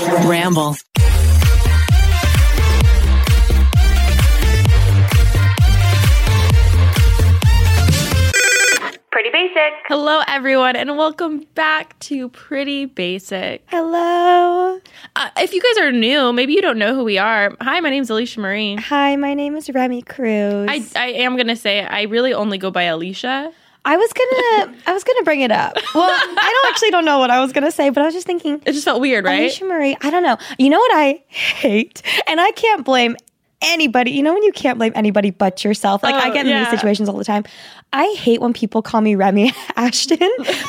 Ramble. Pretty basic. Hello, everyone, and welcome back to Pretty Basic. Hello. Uh, if you guys are new, maybe you don't know who we are. Hi, my name's Alisha Marie. Hi, my name is Remi Cruz. I, I am gonna say I really only go by Alisha. I was gonna I was gonna bring it up. Well, I don't actually don't know what I was gonna say, but I was just thinking It just felt weird, right? Marie, I don't know. You know what I hate? And I can't blame anybody. You know when you can't blame anybody but yourself? Like I Oh, get in yeah. these situations all the time. I hate when people call me Remi Ashton,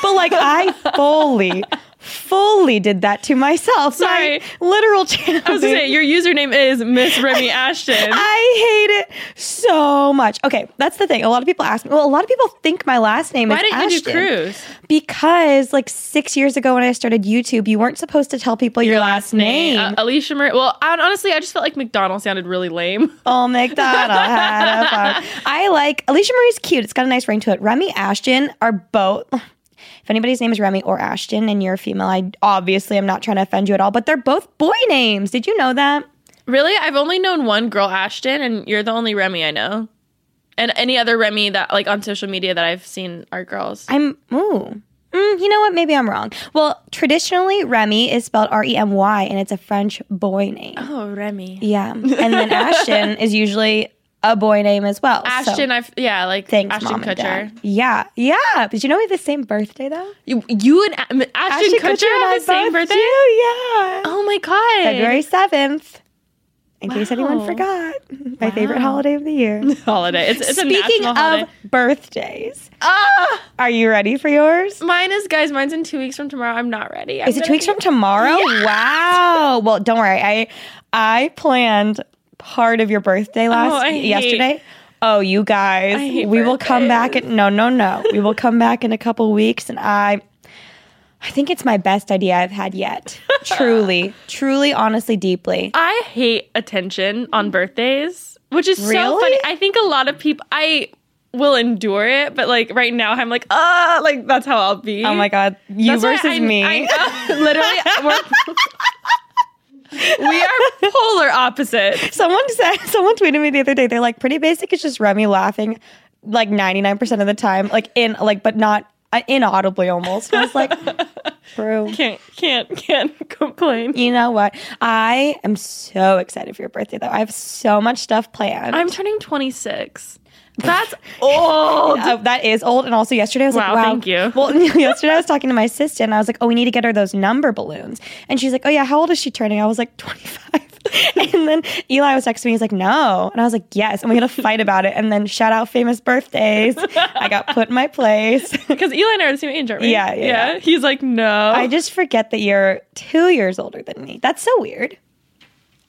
but like I fully, fully did that to myself. Sorry. My literal channel. I was gonna say your username is Miss Remi Ashton. I hate it so much. Okay, that's the thing. A lot of people ask me. Well, a lot of people think my last name Why is didn't you do Cruz? because, like six years ago when I started YouTube, you weren't supposed to tell people your, last name. Uh, Alisha Marie. Well, I, honestly, I just felt like McDonald sounded really lame. oh, McDonald had a farm. I like Alisha Marie's cute. It's got a nice ring to it. Remi Ashton are both. If anybody's name is Remy or Ashton and you're a female, I obviously am not trying to offend you at all, but they're both boy names. Did you know that? Really, I've only known one girl, Ashton, and you're the only Remy I know. And any other Remy that like on social media that I've seen are girls. I'm ooh. Mm, you know what? Maybe I'm wrong. Well, traditionally, Remy is spelled R E M Y, and it's a French boy name. oh, Remy. Yeah, and then Ashton is usually a boy name as well. so Ashton, I've yeah, like thanks, Ashton mom Kutcher. Yeah, yeah. Did you know we have the same birthday though? You, you and A- Ashton, Kutcher, have the same birthday. yeah. Oh my god, February seventh. In case anyone forgot, my favorite holiday of the year. holiday. It's, it's a Speaking national holiday. of birthdays, ah, are you ready for yours? mine is guys. Mine's in two weeks from tomorrow. I'm not ready. I'm Is it two weeks be- from tomorrow? Wow. Well, don't worry. I I planned part of your birthday last I hate- yesterday. Oh, you guys, hate we will come back. birthdays. At, no, no, no. We will come back in a couple weeks, and I, I think it's my best idea I've had yet. truly, truly, honestly, deeply. I hate attention on birthdays, which is so funny. I think a lot of people. I will endure it, but like right now, I'm like, ah, like that's how I'll be. Oh my god, you That's versus I- me. I literally, we're, we are polar opposite. Someone said, someone tweeted me the other day. They're like, pretty basic. It's just Remi laughing, like ninety nine percent of the time, like in like, but not uh, inaudibly almost. I was like, true. Can't, can't, can't complain. You know what? I am so excited for your birthday, though. I have so much stuff planned. I'm turning 26. That's old. Uh, that is old. And also, yesterday I was Wow, like, wow. thank you. Well, yesterday I was talking to my sister and I was like, oh, we need to get her those number balloons. And she's like, oh, yeah, how old is she turning? I was like, 25. and then Eli was texting me. He's like, no. And I was like, yes. And we had a fight about it. And then shout out famous birthdays. I got put in my place. Because Eli and I are the same age, aren't we? Yeah, yeah, yeah. He's like, no. I just forget that you're two years older than me. That's so weird.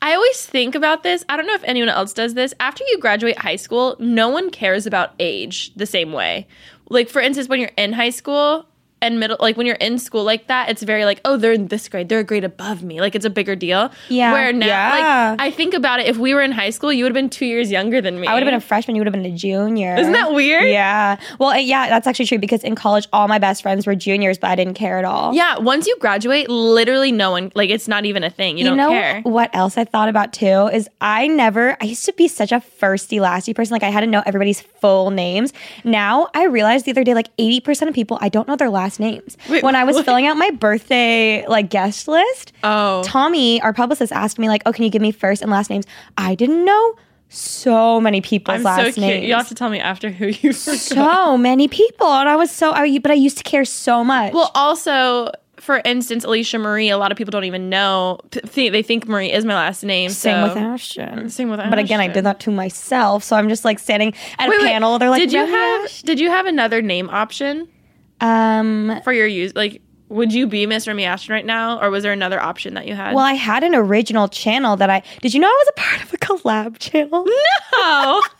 I always think about this. I don't know if anyone else does this. After you graduate high school, no one cares about age the same way. Like for instance, when you're in high school and middle like when you're in school like that, it's very like, oh, they're in this grade. They're a grade above me. Like it's a bigger deal. Yeah. Where now Yeah. like I think about it, if we were in high school, you would have been two years younger than me. I would have been a freshman. You would have been a junior. Isn't that weird? Yeah. Well, yeah, that's actually true because in college, all my best friends were juniors, but I didn't care at all. Yeah, once you graduate, literally no one like it's not even a thing. You, You don't know care. what else I thought about too is I never I used to be such a firsty lasty person like I had to know everybody's full names. Now I realized the other day like 80% of people I don't know their last names. Wait, when I was what? filling out my birthday like guest list, Oh. Tommy, our publicist asked me like, "Oh, can you give me first and last names?" I didn't know so many people's I'm last so names. You have to tell me after who you forgot. so many people and I was so I but I used to care so much. Well, also, for instance, Alisha Marie, a lot of people don't even know. Think, they think Marie is my last name. Same so. with Ashton. Same with Ashton. Mm, but again, I did that to myself. So I'm just like standing at Wait, a wait. panel. They're like, did you have Ash-" did you have another name option Um, for your use? Like, would you be Miss Remi Ashton right now, or was there another option that you had? well, I had an original channel that I did. You know, I was a part of a collab channel. no.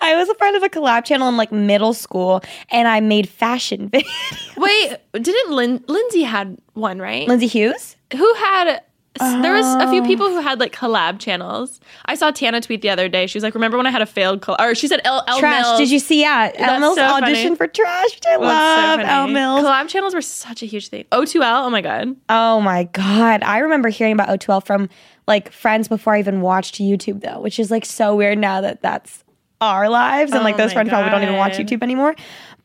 I was a part of a collab channel in like middle school, and I made fashion videos. Wait, didn't Lin- Lindsay had one right? Lindsay Hughes. Who had there was a few oh. people who had like collab channels. I saw Tana tweet the other day. She was like, "Remember when I had a failed collab?" Or she said, "El, El Trash. Mills. Did you see? Yeah, Elle Mills so funny. for Trash, I so love. funny. Elle Mills. Collab channels were such a huge thing. O2L. Oh my god. Oh my god, I remember hearing about O2L from like friends before I even watched YouTube though, which is like so weird now that that's our lives and like Oh those friends probably don't even watch YouTube anymore.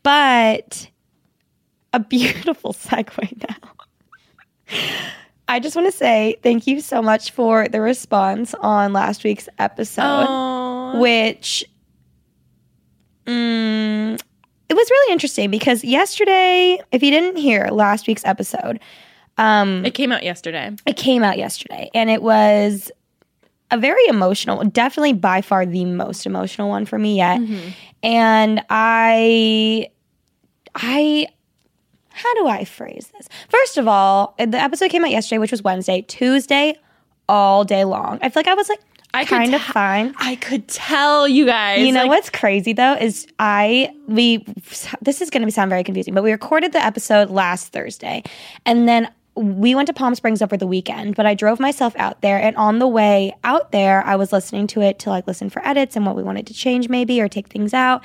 But a beautiful segue now. I just want to say thank you so much for the response on last week's episode, Oh. which mm, it was really interesting because yesterday, if you didn't hear last week's episode, um, It came out yesterday. it came out yesterday and it was a very emotional definitely by far the most emotional one for me yet and i i how do i phrase this? First of all the episode came out yesterday which was wednesday. Tuesday all day long. I feel like i was like I kind of ta- fine. I could tell you guys. you know like, what's crazy though is I we this is going to sound very confusing, but we recorded the episode last Thursday, and then we went to Palm Springs over the weekend. But I drove myself out there, and on the way out there, I was listening to it to like listen for edits and what we wanted to change maybe or take things out.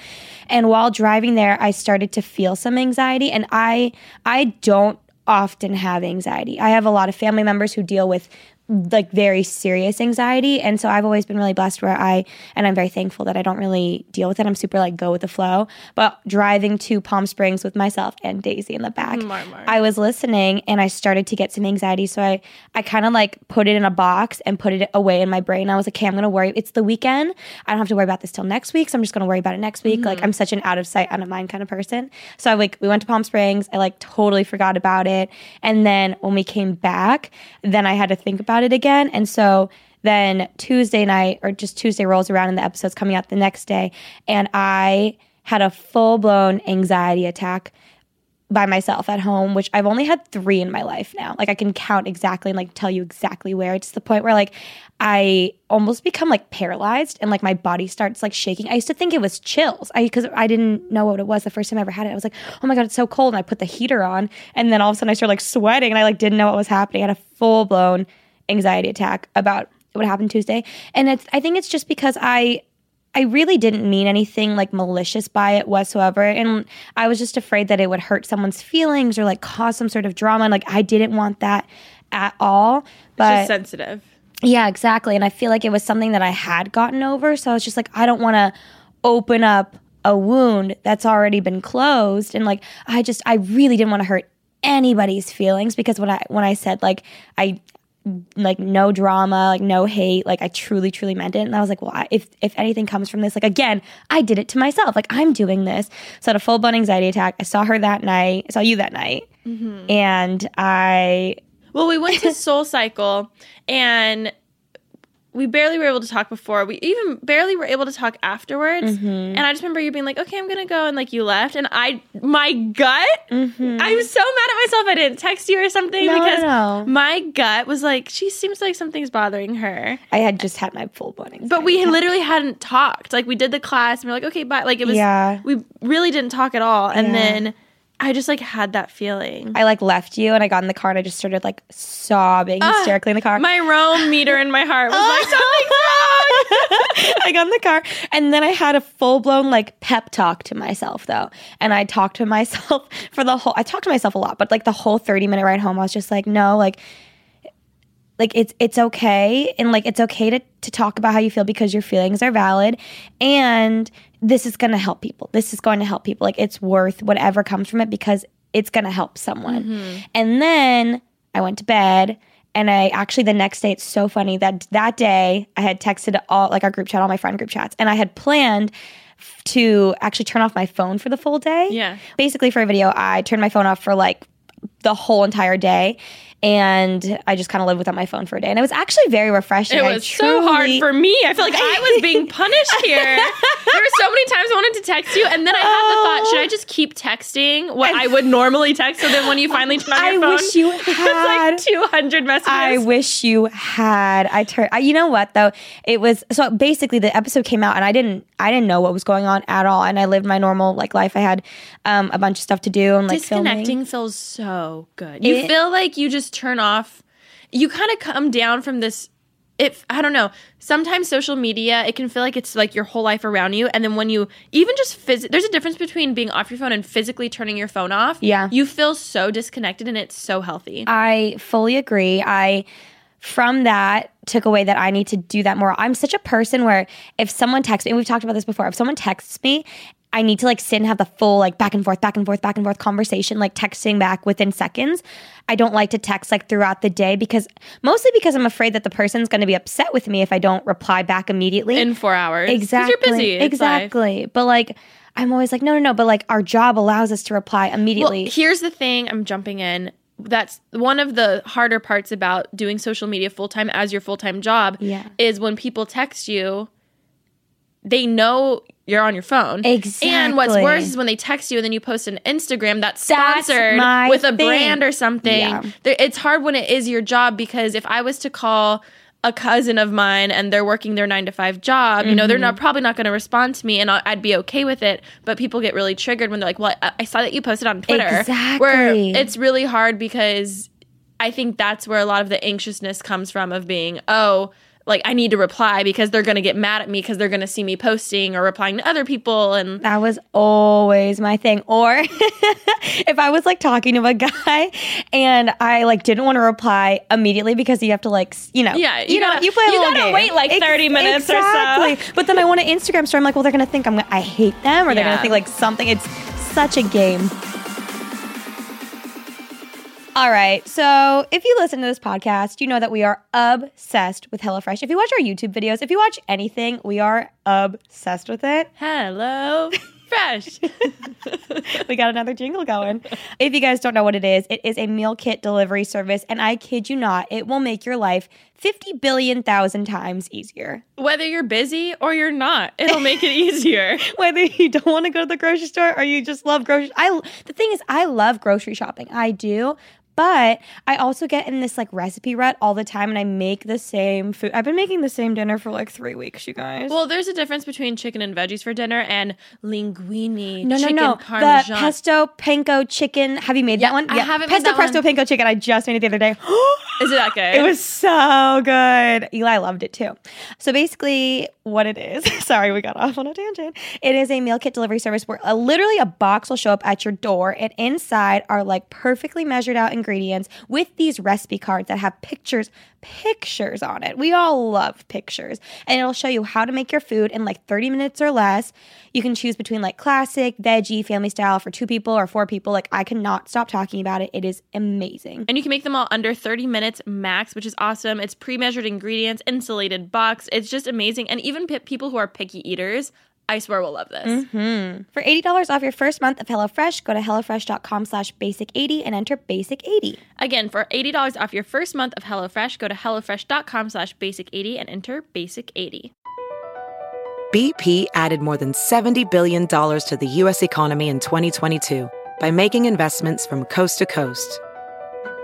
And while driving there, I started to feel some anxiety, and I I don't often have anxiety. I have a lot of family members who deal with like very serious anxiety and so I've always been really blessed where I and I'm very thankful that I don't really deal with it. I'm super like go with the flow. But driving to Palm Springs with myself and Daisy in the back. I was listening and I started to get some anxiety. So I I kind of like put it in a box and put it away in my brain. I was like, okay, I'm gonna worry. It's the weekend. I don't have to worry about this till next week. So I'm just gonna worry about it next week. Like I'm such an out of sight, out of mind kind of person. So I like we went to Palm Springs. I like totally forgot about it. And then when we came back, then I had to think about it again. And so then Tuesday night or just Tuesday rolls around and the episode's coming out the next day. And I had a full blown anxiety attack by myself at home, which I've only had three in my life now. Like I can count exactly and like tell you exactly where. It's the point where like I almost become like paralyzed and like my body starts like shaking. I used to think it was chills. I because I didn't know what it was the first time I ever had it. I was like, oh my god, it's so cold. And I put the heater on, and then all of a sudden I started like sweating, and I like didn't know what was happening. I had a full blown anxiety attack about what happened Tuesday, and it's I think it's just because I I really didn't mean anything like malicious by it whatsoever. And I was just afraid that it would hurt someone's feelings or like cause some sort of drama. And like I didn't want that at all. But just sensitive. yeah, exactly. And I feel like it was something that I had gotten over. So I was just like, I don't want to open up a wound that's already been closed. And like, I just, I really didn't want to hurt anybody's feelings because when I, when I said like, I, like no drama, like no hate, like I truly, truly meant it. And I was like, well, I, if if anything comes from this, like again, I did it to myself. Like I'm doing this. So I had a full blown anxiety attack. I saw her that night. I saw you that night, mm-hmm. and I Well, we went to Soul Cycle and we barely were able to talk before. We even barely were able to talk afterwards. Mm-hmm. And I just remember you being like, "Okay, I'm gonna go," and like you left, and I, my gut, Mm-hmm. I'm so mad at myself. I didn't text you or something No, because no, my gut was like, she seems like something's bothering her. I had just had my full blown. But we attack. literally hadn't talked. Like we did the class, and we're like, "Okay, bye." Like it was, Yeah. we really didn't talk at all. And Yeah. then I just like had that feeling. I like left you and I got in the car and I just started like sobbing ah, hysterically in the car. My Rome meter in my heart was like, something's wrong. I got in the car and then I had a full blown like pep talk to myself though. And I talked to myself for the whole I talked to myself a lot, but like the whole 30 minute ride home, I was just like, no, like like it's it's okay and like it's okay to to talk about how you feel because your feelings are valid and this is going to help people. This is going to help people. Like it's worth whatever comes from it because it's going to help someone. Mm-hmm. And then I went to bed and I actually the next day it's so funny that that day I had texted all like our group chat all my friend group chats and I had planned f- to actually turn off my phone for the full day. Yeah. Basically for a video I turned my phone off for like the whole entire day and I just kind of lived without my phone for a day and it was actually very refreshing. It I was so hard for me. I feel like I was being punished here. there were so many times I wanted to text you, and then I had the thought: should I just keep texting what I would normally text? So then when you finally turn on I your phone, wish you it's had. like two hundred messages. I wish you had. I turned. I, you know what though? It was so basically the episode came out and I didn't. I didn't know what was going on at all, and I lived my normal like life. I had um, a bunch of stuff to do and like filming. Disconnecting feels so good. You It- feel like you just turn off. you kind of come down from this if I don't know, sometimes social media it can feel like it's like your whole life around you and then when you even just phys- there's a difference between being off your phone and physically turning your phone off. Yeah. You feel so disconnected and it's so healthy. I fully agree. I from that took away that I need to do that more. I'm such a person where if someone texts me, and we've talked about this before, if someone texts me, I need to like sit and have the full like back and forth, back and forth, back and forth conversation, like texting back within seconds. I don't like to text like throughout the day because mostly because I'm afraid that the person's going to be upset with me if I don't reply back immediately. in 4 hours. exactly. You're busy. It's life. exactly. But like I'm always like, no, no, no. But like our job allows us to reply immediately. Well, here's the thing. I'm jumping in. That's one of the harder parts about doing social media full time as your full time job. Yeah. Is when people text you, they know you're on your phone. Exactly. And what's worse is when they text you and then you post an Instagram that's That's sponsored with a thing. brand or something. Yeah. It's hard when it is your job because if I was to call a cousin of mine and they're working their nine to five job, you know, they're Mm-hmm. not probably not going to respond to me, and I- I'd be okay with it. But people get really triggered when they're like, "Well, I, I saw that you posted on Twitter." Where it's really hard because I think that's where a lot of the anxiousness comes from of being, oh, like I need to reply because they're going to get mad at me because they're going to see me posting or replying to other people, and That was always my thing. Or if I was like talking to a guy and I like didn't want to reply immediately because you have to like you know Yeah, you you know gotta- you play a you gotta game. wait, like, 30 minutes or so. exactly. But then I want an Instagram story. I'm like, well, they're gonna think I'm I hate them or they're Yeah. gonna think like something. It's such a game. All right. So if you listen to this podcast, you know that we are obsessed with HelloFresh. If you watch our YouTube videos, if you watch anything, we are obsessed with it. hello, fresh. we got another jingle going. If you guys don't know what it is, it is a meal kit delivery service, and I kid you not, it will make your life 50 billion thousand times easier. Whether you're busy or you're not, it'll make it easier. Whether you don't want to go to the grocery store or you just love grocery I the thing is I love grocery shopping. I do. But I also get in this like recipe rut all the time and I make the same food. I've been making the same dinner for like three weeks, you guys. Well, there's a difference between chicken and veggies for dinner and linguine, no, no, chicken no. parmesan. The pesto panko chicken. Have you made Yeah, that one? I haven't made Pesto presto one. panko chicken. I just made it the other day. Is it that good? It was so good. Eli loved it too. So basically, what it is, sorry, we got off on a tangent. It is a meal kit delivery service where uh, literally a box will show up at your door, and inside are like perfectly measured out ingredients with these recipe cards that have pictures, pictures on it. We all love pictures, and it'll show you how to make your food in like 30 minutes or less. You can choose between like classic, veggie, family style for two people or four people. Like, I cannot stop talking about it. It is amazing. And you can make them all under 30 minutes max, which is awesome. It's pre measured ingredients, insulated box. It's just amazing. And even pe- people who are picky eaters, I swear we'll love this. Mm-hmm. For $80 off your first month of HelloFresh, go to HelloFresh.com slash basic80 and enter basic80. Again, for $80 off your first month of HelloFresh, go to HelloFresh.com slash basic80 and enter basic80. BP added more than $70 billion to the U.S. economy in 2022 by making investments from coast to coast.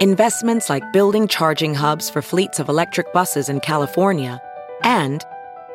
Investments like building charging hubs for fleets of electric buses in California and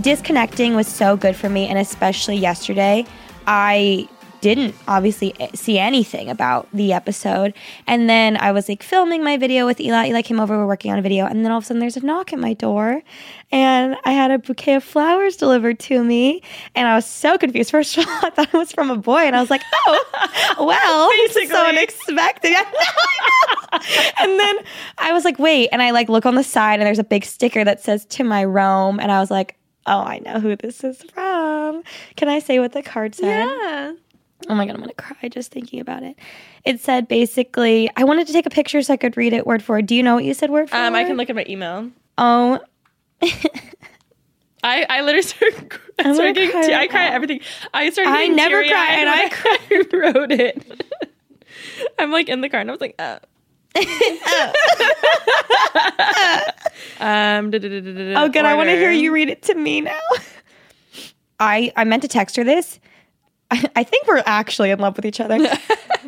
Disconnecting was so good for me, and especially yesterday, I didn't obviously eh, see anything about the episode. And then I was like filming my video with Eli. Eli came over, we we're working on a video, and then all of a sudden there's a knock at my door, and I had a bouquet of flowers delivered to me, and I was so confused. First of all, I thought it was from a boy, and I was like, oh, well, this is so unexpected. I know, I know. and then I was like, wait, and I like look on the side, and there's a big sticker that says "To My Rome," and I was like, oh, I know who this is from. Can I say what the card said? Yeah. Oh my god, I'm gonna cry just thinking about it. It said basically, I wanted to take a picture so I could read it word for word. Do you know what you said word for Um, word? I can look at my email. Oh, I, I literally started, I started getting cry te- I cry at everything. I started I never cry, and I I wrote it. I'm like in the car and I was like, uh. Um, oh, good. I want to hear you read it to me now. I I meant to text her this. I, I think we're actually in love with each other.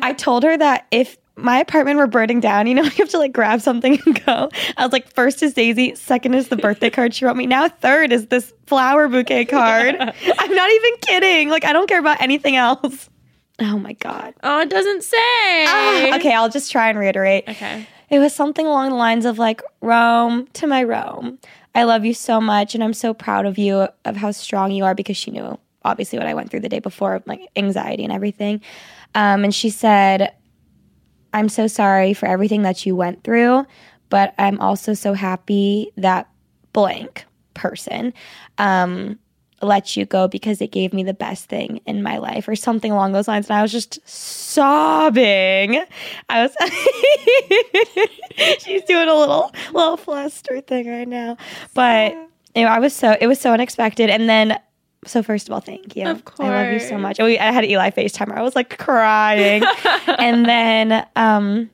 I told her that if my apartment were burning down, you know, you have to like grab something and go. I was like, first is Daisy, second is the birthday card she wrote me. Now third is this flower bouquet card. I'm not even kidding. Like I don't care about anything else. Oh my god. Oh, it doesn't say. Ah, okay, I'll just try and reiterate. Okay. It was something along the lines of like, Rome to my Rome. I love you so much and I'm so proud of you of how strong you are because she knew obviously what I went through the day before, like anxiety and everything. Um, and she said, I'm so sorry for everything that you went through, but I'm also so happy that blank person um, let you go because it gave me the best thing in my life or something along those lines. And I was just sobbing. I was, she's doing a little, little fluster thing right now. But you know, I was so, it was so unexpected. And then, so first of all, thank you. Of course, I love you so much. We, I had Eli FaceTime. I was like crying. and then, um,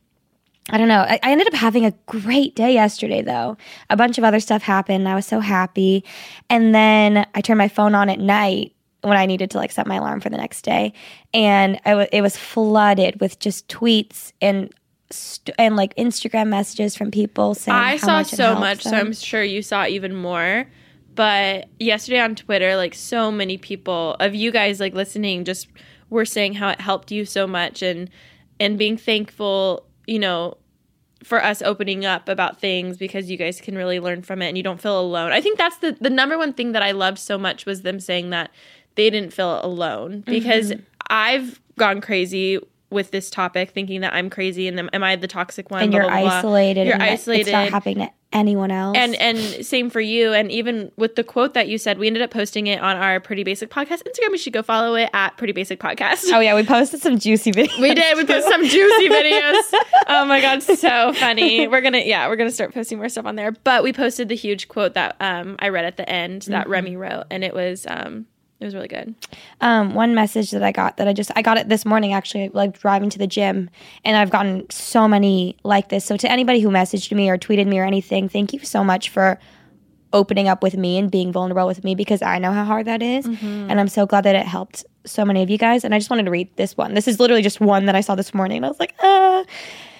I don't know. I, I ended up having a great day yesterday, though. A bunch of other stuff happened. I was so happy. And then I turned my phone on at night when I needed to like set my alarm for the next day, and I wa it was flooded with just tweets and st- and like Instagram messages from people saying I saw much so much, so. I'm sure you saw even more. But yesterday on Twitter, like so many people of you guys like listening just were saying how it helped you so much and and being thankful, you know, for us opening up about things because you guys can really learn from it and you don't feel alone. I think that's the the number one thing that I loved so much was them saying that they didn't feel alone because Mm-hmm. I've gone crazy with this topic thinking that I'm crazy and am, am I the toxic one and blah, you're blah, blah. isolated. You're and isolated It's not happening to anyone else. and and same for you. And even with the quote that you said we ended up posting it on our pretty basic podcast instagram. You should go follow it at pretty basic podcast. Oh yeah, we posted some juicy videos. we did. We put some juicy videos. Oh my god so funny. We're gonna yeah we're gonna start posting more stuff on there. But we posted the huge quote that um i read at the end that Mm-hmm. remi wrote. And it was um it was really good um, one message that I got that I just I got it this morning actually, like driving to the gym, and I've gotten so many like this. So to anybody who messaged me or tweeted me or anything, thank you so much for opening up with me and being vulnerable with me because I know how hard that is. and I'm so glad that it helped so many of you guys. And I just wanted to read this one. This is literally just one that I saw this morning, and I was like, ah.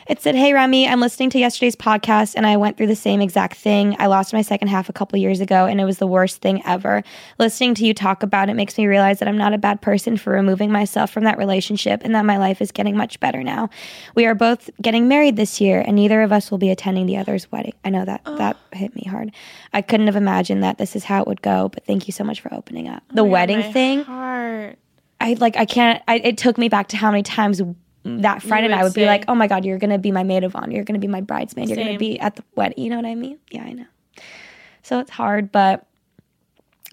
It said, Hey Remi, I'm listening to yesterday's podcast and I went through the same exact thing. I lost my second half a couple years ago and it was the worst thing ever. Listening to you talk about it makes me realize that I'm not a bad person for removing myself from that relationship and that my life is getting much better now. We are both getting married this year and neither of us will be attending the other's wedding. I know that that hit me hard. I couldn't have imagined that this is how it would go, but thank you so much for opening up. The wedding My thing, heart. I like I can't I, it took me back to how many times that friend and I would be like, "Oh my god, you're going to be my maid of honor. You're going to be my bridesmaid. You're gonna be at the wedding." You know what I mean? Yeah, I know. So it's hard, but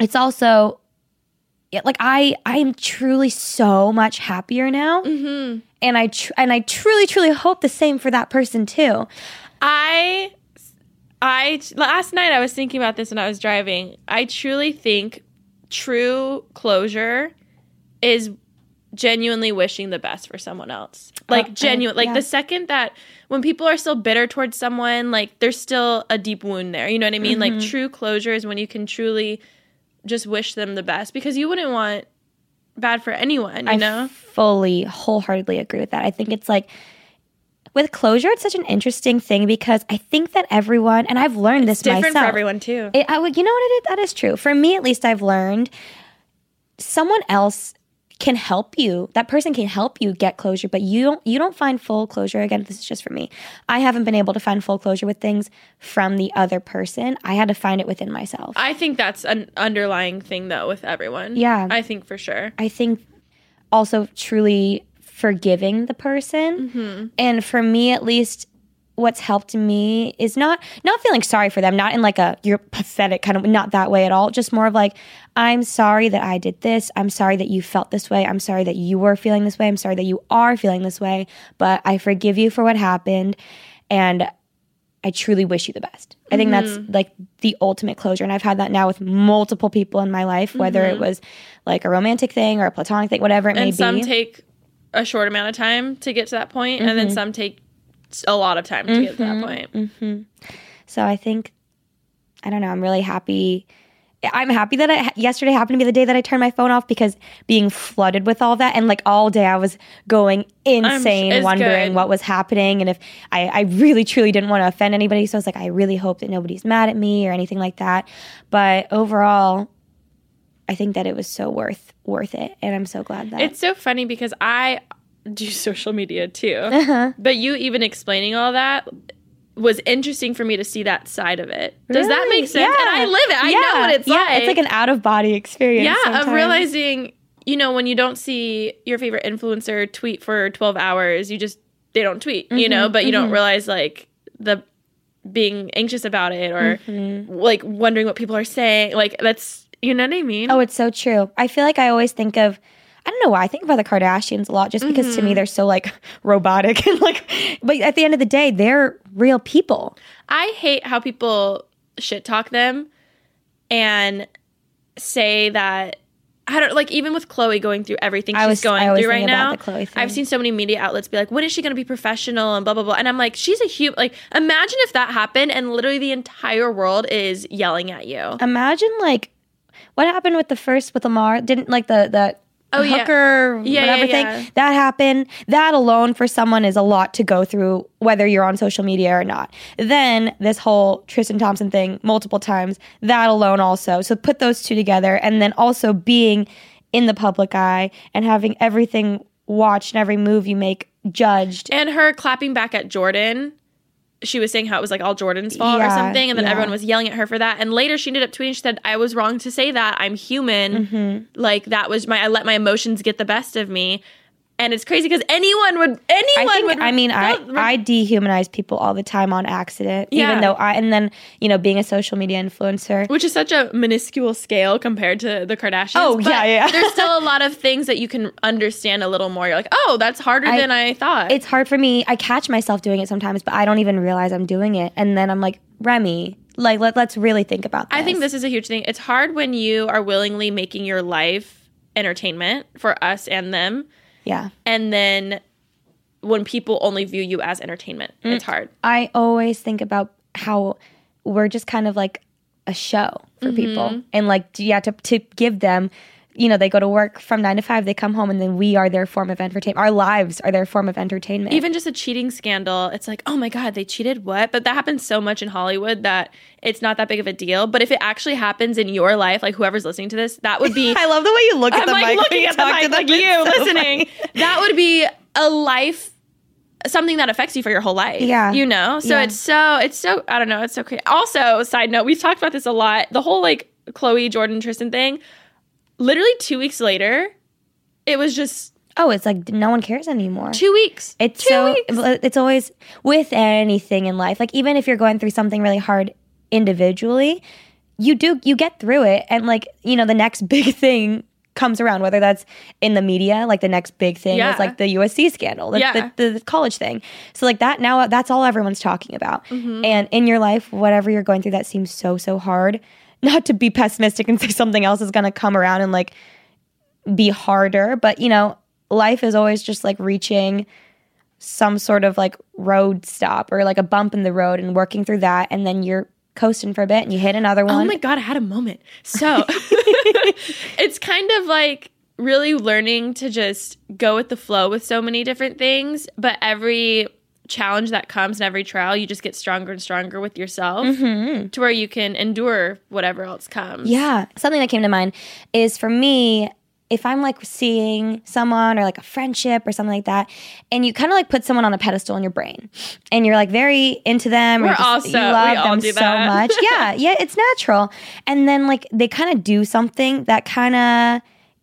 it's also like I I am truly so much happier now. Mm-hmm. And I tr- and I truly truly hope the same for that person too. I I last night I was thinking about this when I was driving. I truly think true closure is genuinely wishing the best for someone else. Like uh, genuine like yeah. the second that when people are still bitter towards someone, like there's still a deep wound there. You know what I mean? Mm-hmm. Like true closure is when you can truly just wish them the best because you wouldn't want bad for anyone, you I know? fully wholeheartedly agree with that. I think it's like with closure, it's such an interesting thing because I think that everyone, and I've learned this Different myself. for everyone too. It, I would, you know what it is? That is true. For me, at least, I've learned someone else can help you. That person can help you get closure, but you don't. You don't find full closure. Again, this is just for me. I haven't been able to find full closure with things from the other person. I had to find it within myself. I think that's an underlying thing though with everyone. Yeah. I think for sure. I think also truly forgiving the person. Mm-hmm. And for me, at least, what's helped me is not not feeling sorry for them, not in like a you're pathetic kind of not that way at all. Just more of like I'm sorry that I did this. I'm sorry that you felt this way. I'm sorry that you were feeling this way. I'm sorry that you are feeling this way, but I forgive you for what happened and I truly wish you the best. I think that's like the ultimate closure. And I've had that now with multiple people in my life, whether it was like a romantic thing or a platonic thing, whatever it may be. and some take a short amount of time to get to that point, and Mm-hmm. then some take a lot of time to get to that mm-hmm, point. Mm-hmm. so I think, I don't know, I'm really happy. I'm happy that I, yesterday happened to be the day that I turned my phone off because being flooded with all that and like all day I was going insane, wondering good. what was happening and if I, I really truly didn't want to offend anybody. So I was like, I really hope that nobody's mad at me or anything like that. But overall, I think that it was so worth worth it, and I'm so glad that It's so funny because I do social media too, Uh-huh. but you even explaining all that was interesting for me to see that side of it. Does that make sense? And I live it. I know Yeah. what it's yeah, like. It's like an out of body experience. yeah, of realizing, you know, when you don't see your favorite influencer tweet for 12 hours, you just, they don't tweet, you Mm-hmm, know, but you don't realize like the being anxious about it or Mm-hmm. like wondering what people are saying. Like, that's, you know what I mean? Oh, it's so true. I feel like I always think of I don't know why I think about the Kardashians a lot just because Mm-hmm. to me they're so like robotic and like but at the end of the day they're real people. I hate how people shit talk them and say that I don't like even with Khloe going through everything she's was- going through right now. the Khloe thing. I've seen so many media outlets be like, "When is she going to be professional?" and blah blah blah. And I'm like, she's a human. Like, imagine if that happened and literally the entire world is yelling at you. Imagine like what happened with the first with Lamar? Didn't like the the Oh, yeah. hooker Yeah, whatever yeah, thing yeah. that happened. That alone for someone is a lot to go through, whether you're on social media or not. Then this whole Tristan Thompson thing multiple times. That alone also. So put those two together, and then also being in the public eye and having everything watched and every move you make judged. And her clapping back at Jordyn. She was saying how it was like all Jordyn's fault or something, and then yeah. everyone was yelling at her for that. And later she ended up tweeting, she said, I was wrong to say that. I'm human. Mm-hmm. Like that was my I let my emotions get the best of me. And it's crazy because anyone would anyone I think, would I mean, I, I dehumanize people all the time on accident, Yeah. even though I, and then, you know, being a social media influencer. which is such a minuscule scale compared to the Kardashians. Oh, yeah, yeah. there's still a lot of things that you can understand a little more. You're like, oh, that's harder I- than I thought. It's hard for me. I catch myself doing it sometimes, but I don't even realize I'm doing it. And then I'm like, Remi, like, let, let's really think about this. I think this is a huge thing. It's hard when you are willingly making your life entertainment for us and them, Yeah. and then when people only view you as entertainment, Mm. it's hard. I always think about how we're just kind of like a show for Mm-hmm. people. And like, yeah, to, to give them, you know, they go to work from nine to five, they come home, and then we are their form of entertainment. Our lives are their form of entertainment. Even just a cheating scandal, it's like, oh my God, they cheated what? But that happens so much in Hollywood that it's not that big of a deal. But if it actually happens in your life, like whoever's listening to this, that would be I love the way you look at I'm the like mic. looking at the mic like you so listening. funny. That would be a life something that affects you for your whole life. Yeah. You know? So Yeah. it's so it's so I don't know, it's so crazy. Also, side note, we've talked about this a lot. The whole like Khloe Jordyn Tristan thing, literally two weeks later, it was just Oh, it's like no one cares anymore. two weeks. It's two so weeks. it's always with anything in life. Like even if you're going through something really hard individually, you do you get through it and like, you know, the next big thing comes around whether that's in the media, like the next big thing Yeah. is like the USC scandal, the, Yeah. the, the college thing. So like that now that's all everyone's talking about. Mm-hmm. And in your life, whatever you're going through that seems so so hard, not to be pessimistic and say something else is going to come around and like be harder, but you know, life is always just like reaching some sort of like road stop or like a bump in the road and working through that and then you're coasting for a bit and you hit another oh one. Oh my god, I had a moment. So it's kind of like really learning to just go with the flow with so many different things, but every challenge that comes in every trial, you just get stronger and stronger with yourself mm-hmm. to where you can endure whatever else comes. Yeah. Something that came to mind is for me, if I'm like seeing someone or like a friendship or something like that, and you kind of like put someone on a pedestal in your brain and you're like very into them or We're just, also- you love them so much. Yeah. Yeah. It's natural. And then like they kind of do something that kind of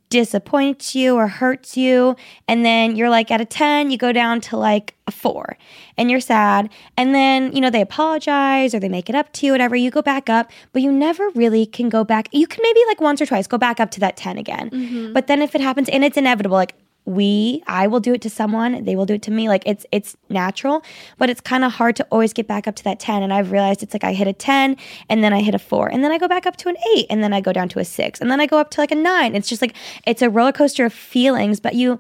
disappoints you or hurts you. And then you're like at a 10, you go down to like a four and you're sad. And then, you know, they apologize or they make it up to you, whatever. You go back up, but you never really can go back. You can maybe like once or twice go back up to that 10 again. Mm-hmm. But then if it happens, and it's inevitable, like we i will do it to someone they will do it to me. Like it's it's natural but it's kind of hard to always get back up to that 10 and i've realized it's like i hit a 10 and then i hit a 4 and then i go back up to an 8 and then i go down to a 6 and then i go up to like a 9 it's just like it's a roller coaster of feelings but you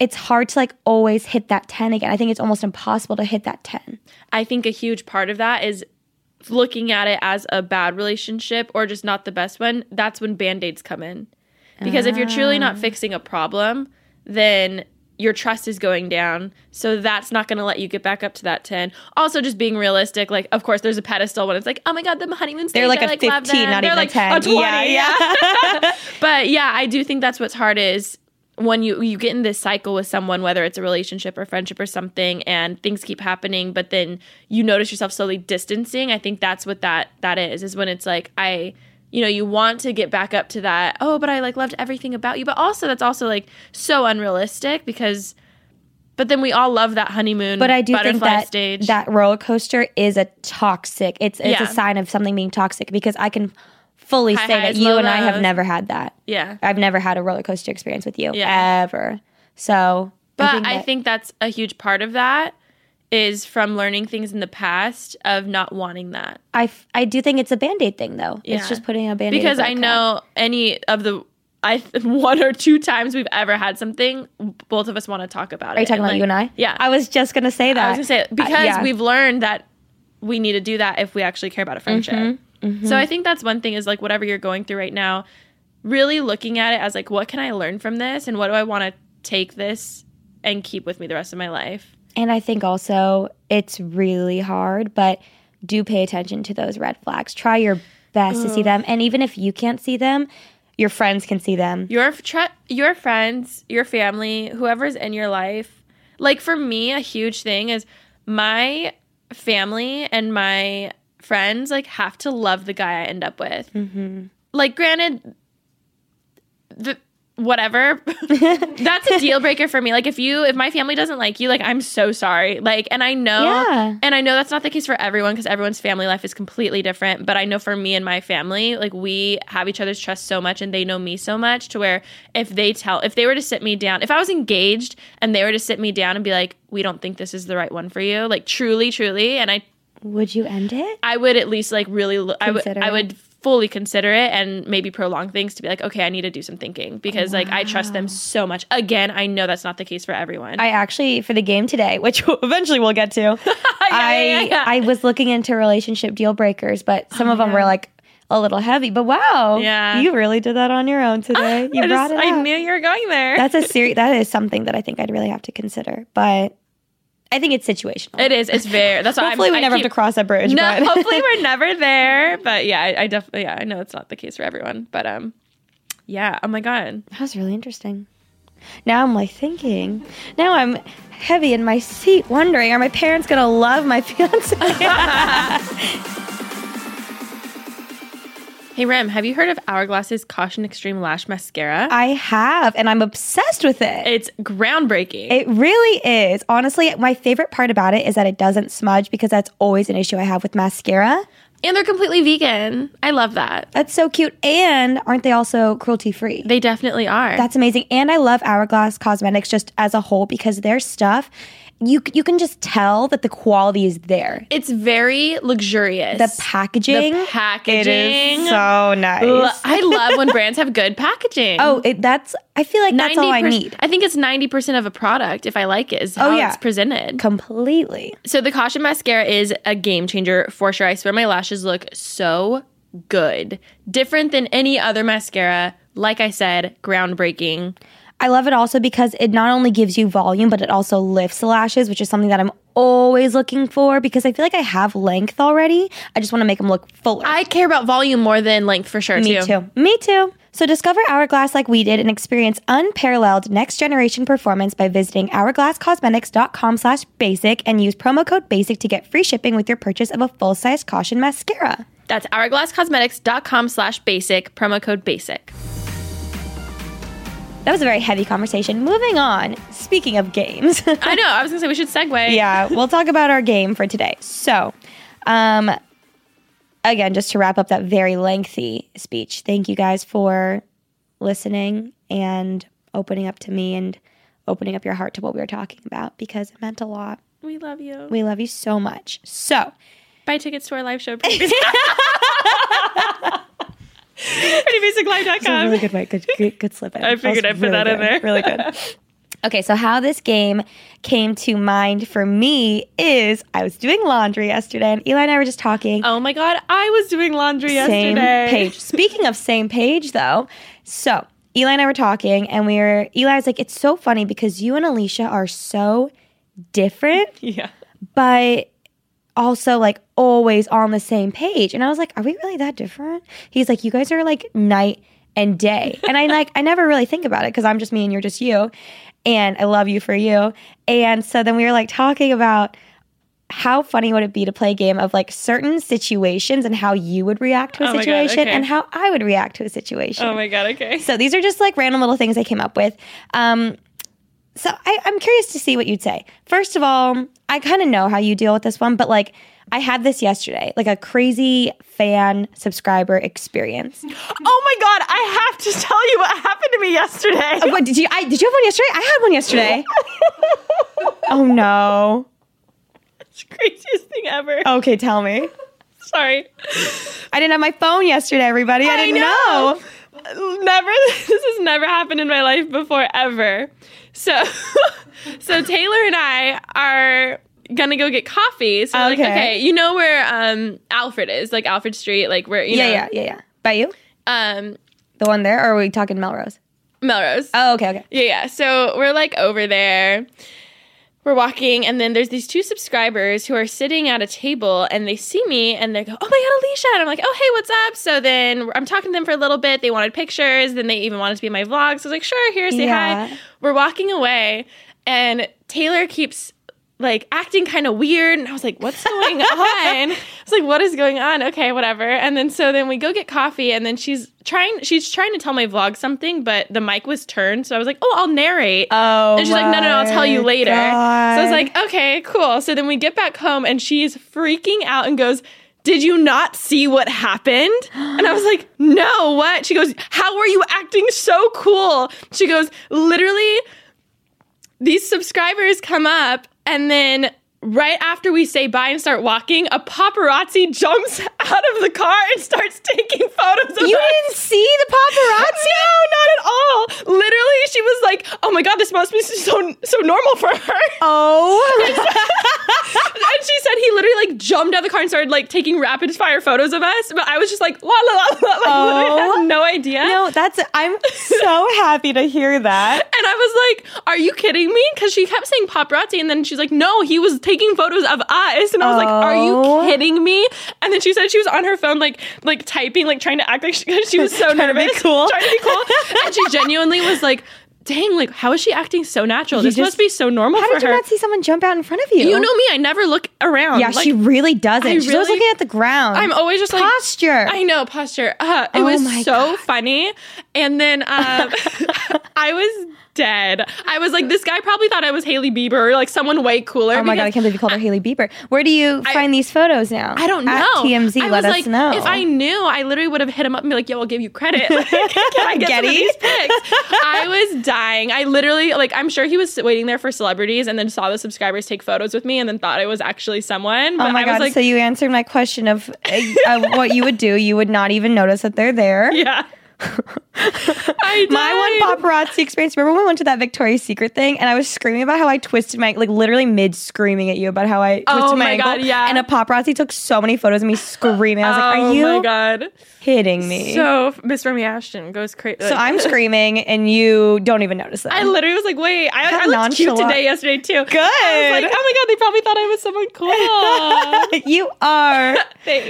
it's hard to like always hit that 10 again. I think it's almost impossible to hit that 10 I think a huge part of that is looking at it as a bad relationship or just not the best one. That's when band aids come in. Because if you're truly not ah. fixing a problem, then your trust is going down. So that's not going to let you get back up to that 10. Also, just being realistic, like, of course, there's a pedestal when it's like, oh my God, the honeymoon stage. They're like I, a like, 15, not They're even a like 10. A 20, Yeah, yeah. but yeah, I do think that's what's hard is when you you get in this cycle with someone whether it's a relationship or friendship or something and things keep happening but then you notice yourself slowly distancing i think that's what that that is is when it's like i you know you want to get back up to that oh but i like loved everything about you but also that's also like so unrealistic because but then we all love that honeymoon but i do butterfly think that stage that roller coaster is a toxic it's it's Yeah. a sign of something being toxic because i can fully High say that you and i have never had that yeah I've never had a roller coaster experience with you Yeah. ever. So, But I that- think, that's a huge part of that is from learning things in the past of not wanting that. I, f- I do think it's a band aid thing though. It's just putting a band aid Because I know any of the I one or two times we've ever had something, both of us want to talk about it. Are you talking about you and I? Yeah. I was just gonna say that. I was gonna say because Uh, yeah. we've learned that we need to do that if we actually care about a friendship. Mm-hmm, So I think that's one thing is like whatever you're going through right now, really looking at it as like what can I learn from this and what do I want to take this and keep with me the rest of my life. And I think also it's really hard, but do pay attention to those red flags. Try your best to see them, and even if you can't see them, your friends can see them. your tr- your friends, your family, whoever's in your life. Like for me, a huge thing is my family and my friends like have to love the guy I end up with. Mm-hmm. Like, granted, the whatever that's a deal breaker for me like if you if my family doesn't like you like i'm so sorry like and i know Yeah. and i know that's not the case for everyone because everyone's family life is completely different but i know for me and my family like we have each other's trust so much and they know me so much to where if they tell if they were to sit me down if i was engaged and they were to sit me down and be like we don't think this is the right one for you like truly truly and i Would you end it? I would at least like really lo- I would I would fully consider it and maybe prolong things to be like okay I need to do some thinking because like I trust them so much. Again, I know that's not the case for everyone. I actually for the game today, which eventually we'll get to. I yeah, yeah. I was looking into relationship deal breakers, but some oh, of them were like a little heavy. But wow, Yeah. you really did that on your own today. You I, brought just, it I knew you were going there. That's a serious. That is something that I think I'd really have to consider. But I think it's situational. it is. It's very. That's why I'm- Hopefully, we I never keep- have to cross that bridge. No, but hopefully we're never there. But yeah, I, I definitely yeah I know it's not the case for everyone. But um, yeah. Oh my god. that was really interesting. Now I'm like thinking. Now I'm heavy in my seat, wondering: Are my parents gonna love my fiance? Hey Rem, have you heard of Hourglass's Caution Extreme Lash Mascara? I have, and I'm obsessed with it. it's groundbreaking. It really is. Honestly, my favorite part about it is that it doesn't smudge because that's always an issue I have with mascara. and they're completely vegan. I love that. That's so cute. And aren't they also cruelty free? They definitely are. That's amazing. And I love Hourglass Cosmetics just as a whole because their stuff, you you can just tell that the quality is there. it's very luxurious. The packaging, The packaging. it is so nice. Lo- I love when brands have good packaging. oh, it, that's I feel like that's all I need. I think it's 90% of a product, if I like it, is oh, how Oh, yeah. it's presented. Completely. So the Caution Mascara is a game changer for sure. I swear my lashes look so good. Different than any other mascara. Like I said, groundbreaking. I love it also because it not only gives you volume, but it also lifts the lashes, which is something that I'm always looking for because I feel like I have length already. I just want to make them look fuller. I care about volume more than length for sure, Me too. Me too. So discover Hourglass like we did and experience unparalleled next generation performance by visiting hourglasscosmetics.com slash basic and use promo code basic to get free shipping with your purchase of a full-size caution mascara. That's hourglasscosmetics.com slash basic, promo code basic. That was a very heavy conversation. Moving on. Speaking of games. I know. I was gonna say we should segue. yeah, we'll talk about our game for today. So, um, again, just to wrap up that very lengthy speech, thank you guys for listening and opening up to me and opening up your heart to what we were talking about because it meant a lot. We love you. We love you so much. So, Buy tickets to our live show. PrettyBasicLive.com. really good way. Good, good, good slip in. I figured I'd put that in there. Really good. Okay, so how this game came to mind for me is I was doing laundry yesterday, and Eli and I were just talking. Oh my god, I was doing laundry same yesterday. page. Speaking of same page, though, so Eli and I were talking, and we were. Eli was like, "It's so funny because you and Alisha are so different, Yeah. but." Also, like always on the same page, and I was like, "Are we really that different?" He's like, "You guys are like night and day," and I like I never really think about it because I'm just me and you're just you, and I love you for you. And so then we were like talking about how funny would it be to play a game of like certain situations and how you would react to a Oh my God, situation okay. and how I would react to a situation. Oh my god, okay. so these are just like random little things I came up with. Um, so I, I'm curious to see what you'd say. First of all, I kind of know how you deal with this one, but like I had this yesterday, like a crazy fan subscriber experience. Oh my god, I have to tell you what happened to me yesterday. Uh, what did you? I did you have one yesterday? I had one yesterday. oh no. It's the craziest thing ever. Okay, tell me. Sorry. I didn't have my phone yesterday, everybody. I, I didn't know. know. Never this has never happened in my life before ever. So so Taylor and I are gonna go get coffee. So we're like, Okay. okay, you know where um Alfred is, like Alfred Street, like where you Yeah, know yeah, yeah, yeah. By you? um The one there, or are we talking Melrose? Melrose. Oh, okay, okay. Yeah, yeah. So we're like over there. We're walking, and then there's these two subscribers who are sitting at a table, and they see me, and they go, "Oh my god, Alisha!" And I'm like, "Oh hey, what's up?" So then I'm talking to them for a little bit. They wanted pictures, then they even wanted to be in my vlog. So I was like, "Sure, here, say Yeah. hi." We're walking away, and Taylor keeps like acting kind of weird, and I was like, "What's going on?" I was like, "What is going on?" Okay, whatever. And then so then we go get coffee, and then she's trying she's trying to tell my vlog something, but the mic was turned, so I was like, "Oh, I'll narrate." Oh, And she's like, no, no, no, I'll tell you later. So I was like, okay, cool. So then we get back home and she's freaking out and goes, did you not see what happened? And I was like, no, what? She goes, how are you acting so cool? She goes, literally, these subscribers come up and then right after we say bye and start walking, a paparazzi jumps out of the car and starts taking photos of you us. didn't see the paparazzi? No, not at all. Literally, she was like, "Oh my god, this must be so so normal for her." Oh, and she said he literally like jumped out of the car and started like taking rapid fire photos of us. But I was just like, "La la la la," like literally Oh. had no idea. no, that's. I'm so happy to hear that. And I was like, "Are you kidding me?" Because she kept saying paparazzi, and then she's like, "No, he was taking photos of us." And I was like, "Are Oh. you kidding me?" And then she said she was on her phone, like like typing, like trying to act like she, she was so Trying to be nervous, cool. trying to be cool. and she genuinely was like, "Dang, like how is she acting so natural? You this just- must be so normal How did you her." not see someone jump out in front of you? you know me, I never look around. Yeah, Like, she really doesn't. I She's always looking at the ground. I'm always just like posture. I know posture. Uh, it Oh was so God. funny, and then um, I was dead. I was like, this guy probably thought I was Hailey Bieber or like someone way cooler. Oh my god, I can't believe you called her Hailey Bieber. Where do you I- find these photos now? I don't know. At TMZ, I let was us like, know. If I knew, I literally would have hit him up and be like, "Yo, I'll give you credit. Like, can I get some of Getty? these pics?" I was dying. I literally like. I'm sure he was waiting there for celebrities and then saw the subscribers take photos with me and then thought it was actually someone. But Oh my I god! like, so you answered my question of uh, uh, what you would do. You would not even notice that they're there. yeah. I My one paparazzi experience. Remember when we went to that Victoria's Secret thing, and I was screaming about how I twisted my like literally mid screaming at you about how I oh twisted Oh my, my ankle. God, yeah. And a paparazzi took so many photos of me screaming. I was like, oh "Are you my god. hitting me?" So Miss Remi Ashton goes crazy. So I'm screaming, and you don't even notice that. I literally was like, wait, I, How I looked cute today, yesterday too. Good. I was like, oh my god, they probably thought I was someone cool. you are.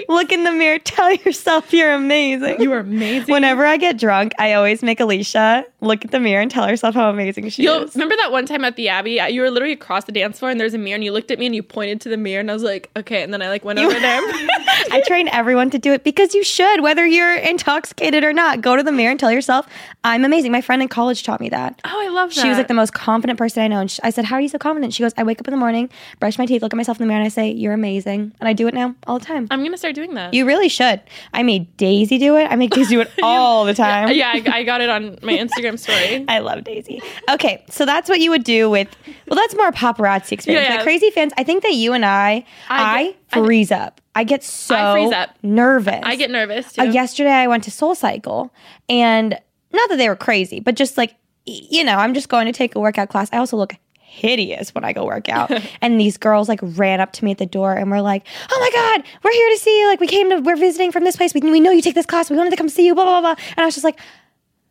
Look in the mirror. Tell yourself you're amazing. You are amazing. Whenever I get drunk, I always make Alisha look at the mirror and tell herself how amazing she You'll is. remember that one time at the Abbey, you were literally across the dance floor and there's a mirror and you looked at me and you pointed to the mirror and I was like, okay, and then I like went over there. I train everyone to do it because you should, whether you're intoxicated or not. Go to the mirror and tell yourself, I'm amazing. My friend in college taught me that. Oh, I love that. She was like the most confident person I know. And sh I said, How are you so confident? She goes, I wake up in the morning, brush my teeth, look at myself in the mirror, and I say, You're amazing. And I do it now all the time. I'm gonna start doing that. You really should. I made Daisy do it. I make Daisy do it all the time. yeah, I, I got it on my Instagram story. I love Daisy. Okay, so that's what you would do with. Well, that's more paparazzi experience. Yeah, yeah. The crazy fans. I think that you and I, I, I get- I- freeze up. I get so I freeze up. nervous. I get nervous too. Uh, yesterday, I went to Soul Cycle, and not that they were crazy, but just like you know, I'm just going to take a workout class. I also look hideous when I go work out. and these girls like ran up to me at the door and were like, "Oh my god, we're here to see you! Like we came to, we're visiting from this place. We, we know you take this class. We wanted to come see you." Blah blah blah. And I was just like,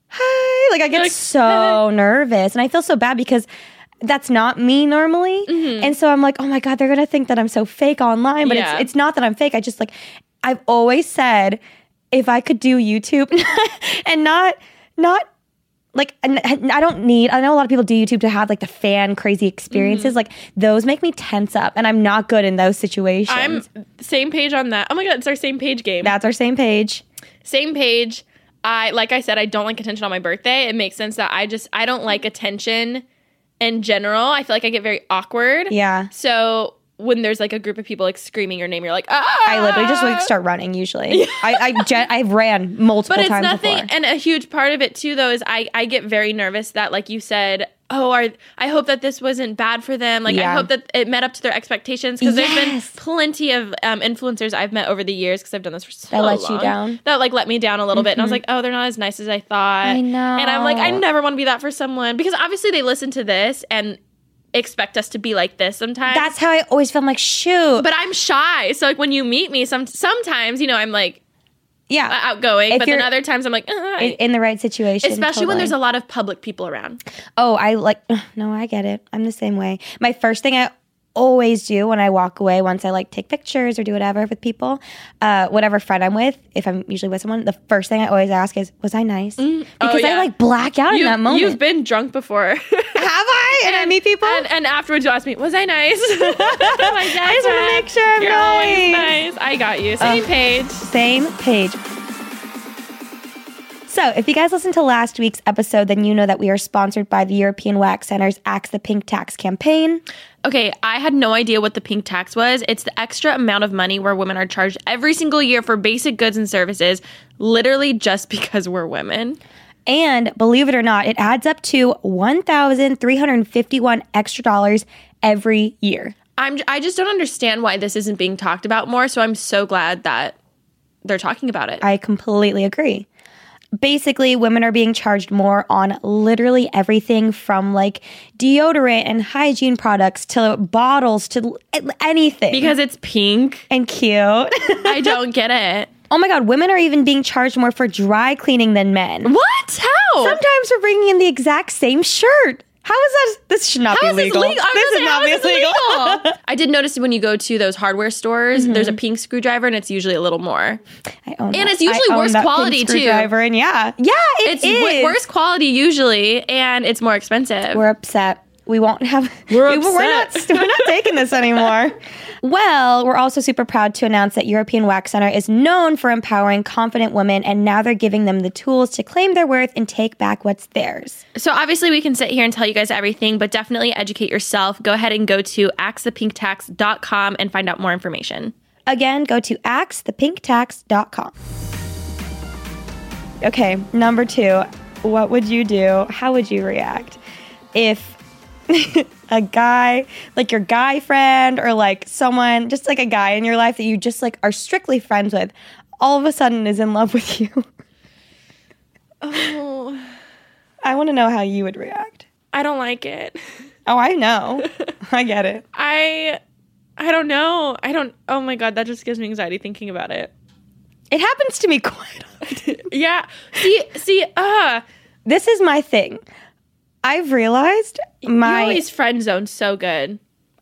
"Hi!" Like I get like, so nervous, and I feel so bad because. That's not me normally, Mm-hmm. and so I'm like, oh my god, they're gonna think that I'm so fake online. But Yeah. it's it's not that I'm fake. I just like, I've always said, if I could do YouTube and not not like and I don't need I know a lot of people do YouTube to have like the fan crazy experiences Mm-hmm. like those make me tense up and I'm not good in those situations. I'm same page on that. Oh my god, it's our same page game. That's our same page. same page. I like I said, I don't like attention on my birthday. It makes sense that I just I don't like attention in general. I feel like I get very awkward. Yeah. So when there's like a group of people like screaming your name, you're like, ah. I literally just like start running usually. I I gen- I've ran multiple But it's times nothing, before. and a huge part of it too, though, is I I get very nervous that like you said, oh, are I hope that this wasn't bad for them. Like I hope that it met up to their expectations because there's been plenty of um, influencers I've met over the years because I've done this for so That let you long, down? Mm-hmm. That like let me down a little bit, and I was like, oh, they're not as nice as I thought. I know. and I'm like, I never want to be that for someone because obviously they listen to this and expect us to be like this sometimes. That's how I always feel. I'm like, shoot. but I'm shy, so like when you meet me, some sometimes you know I'm like yeah. outgoing, If but then other times I'm like, uh, in, in the right situation. especially when there's a lot of public people around. Oh, I like, no, I get it. I'm the same way. My first thing I always do when I walk away, once I like take pictures or do whatever with people, uh, whatever friend I'm with, if I'm usually with someone, the first thing I always ask is, was I nice? Because Oh, yeah. I like black out in that moment. You've been drunk before. Have I? And, I meet people? And, and afterwards you ask me, was I nice? I just wanna make sure I'm You're nice. nice. I got you. Same page. Same page. So, if you guys listened to last week's episode, then you know that we are sponsored by the European Wax Center's Axe the Pink Tax campaign. Okay, I had no idea what the pink tax was. It's the extra amount of money where women are charged every single year for basic goods and services, literally just because we're women. And believe it or not, it adds up to 1,351 extra dollars every year. I'm I just don't understand why this isn't being talked about more, so I'm so glad that they're talking about it. I completely agree. Basically, women are being charged more on literally everything from like deodorant and hygiene products to bottles to anything. because it's pink. and cute. I don't get it. oh my God, women are even being charged more for dry cleaning than men. What? How? Sometimes we're bringing in the exact same shirt. How is that? This should not How be legal. legal? This is not is legal. legal? I did notice when you go to those hardware stores, there's a mm-hmm. pink screwdriver and it's usually a little more. I own And that. it's usually I worse quality, too. screwdriver, And yeah, yeah, it It's w- is. worse quality usually, and it's more expensive. We're upset. We won't have. We're we- We're not. upset. We're not taking this anymore. Well, we're also super proud to announce that European Wax Center is known for empowering confident women, and now they're giving them the tools to claim their worth and take back what's theirs. so obviously we can sit here and tell you guys everything, but definitely educate yourself. Go ahead and go to axethepinktax.com and find out more information. Again, go to axethepinktax.com. Okay, number two. What would you do? How would you react if a guy, like your guy friend, or like someone, just like a guy in your life that you just like are strictly friends with, all of a sudden is in love with you? Oh, I want to know how you would react. I don't like it. Oh, I know. I get it. I I don't know. I don't Oh my god, that just gives me anxiety thinking about it. It happens to me quite often. Yeah. See see uh this is my thing. I've realized my you always friend zone so good.